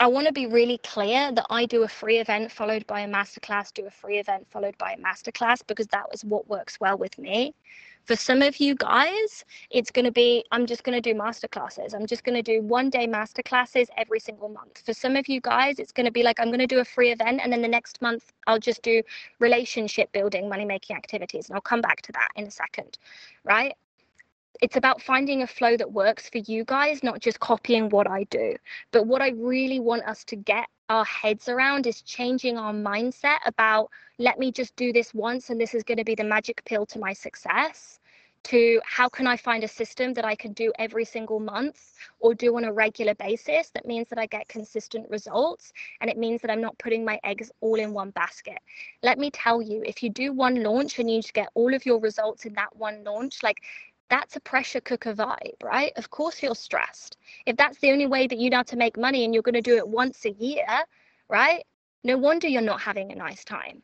I want to be really clear that I do a free event followed by a masterclass, do a free event followed by a masterclass because that was what works well with me. For some of you guys, it's going to be I'm just going to do masterclasses. I'm just going to do one day masterclasses every single month. For some of you guys, it's going to be like I'm going to do a free event and then the next month I'll just do relationship building, money making activities. And I'll come back to that in a second, right? It's about finding a flow that works for you guys, not just copying what I do. But what I really want us to get our heads around is changing our mindset about let me just do this once and this is going to be the magic pill to my success to how can I find a system that I can do every single month or do on a regular basis that means that I get consistent results and it means that I'm not putting my eggs all in one basket. Let me tell you, if you do one launch and you get all of your results in that one launch, like that's a pressure cooker vibe, right? Of course you're stressed. If that's the only way that you know to make money and you're going to do it once a year, right? No wonder you're not having a nice time.